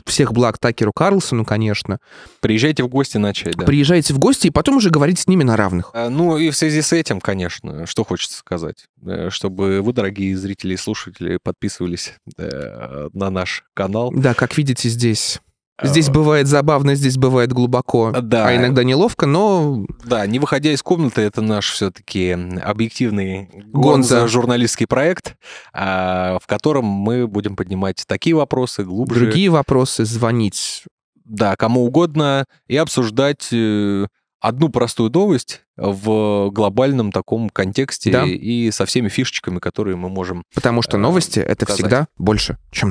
всех благ Такеру Карлсону, конечно, Приезжайте в гости начать, да. приезжайте в гости и потом уже говорите с ними на равных. А, Ну и в связи с этим, конечно, что хочется сказать, э, чтобы вы, дорогие зрители и слушатели, подписывались э, на наш канал. Да, как видите, здесь... Здесь Э, бывает забавно, здесь бывает глубоко, Да. а иногда неловко, но Да, не выходя из комнаты, это наш все-таки объективный Гонза. гонза журналистский проект, а, в котором мы будем поднимать такие вопросы глубже, другие вопросы, звонить. да, кому угодно, и обсуждать э, одну простую новость в глобальном таком контексте Да. и со всеми фишечками, которые мы можем. Потому что Э, новости — это всегда больше, чем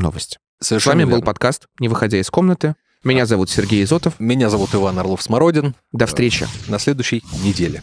новости. С Совершенно вами был верно. подкаст «Не выходя из комнаты». Меня зовут Сергей Изотов. Меня зовут Иван Орлов-Смородин. До встречи. На следующей неделе.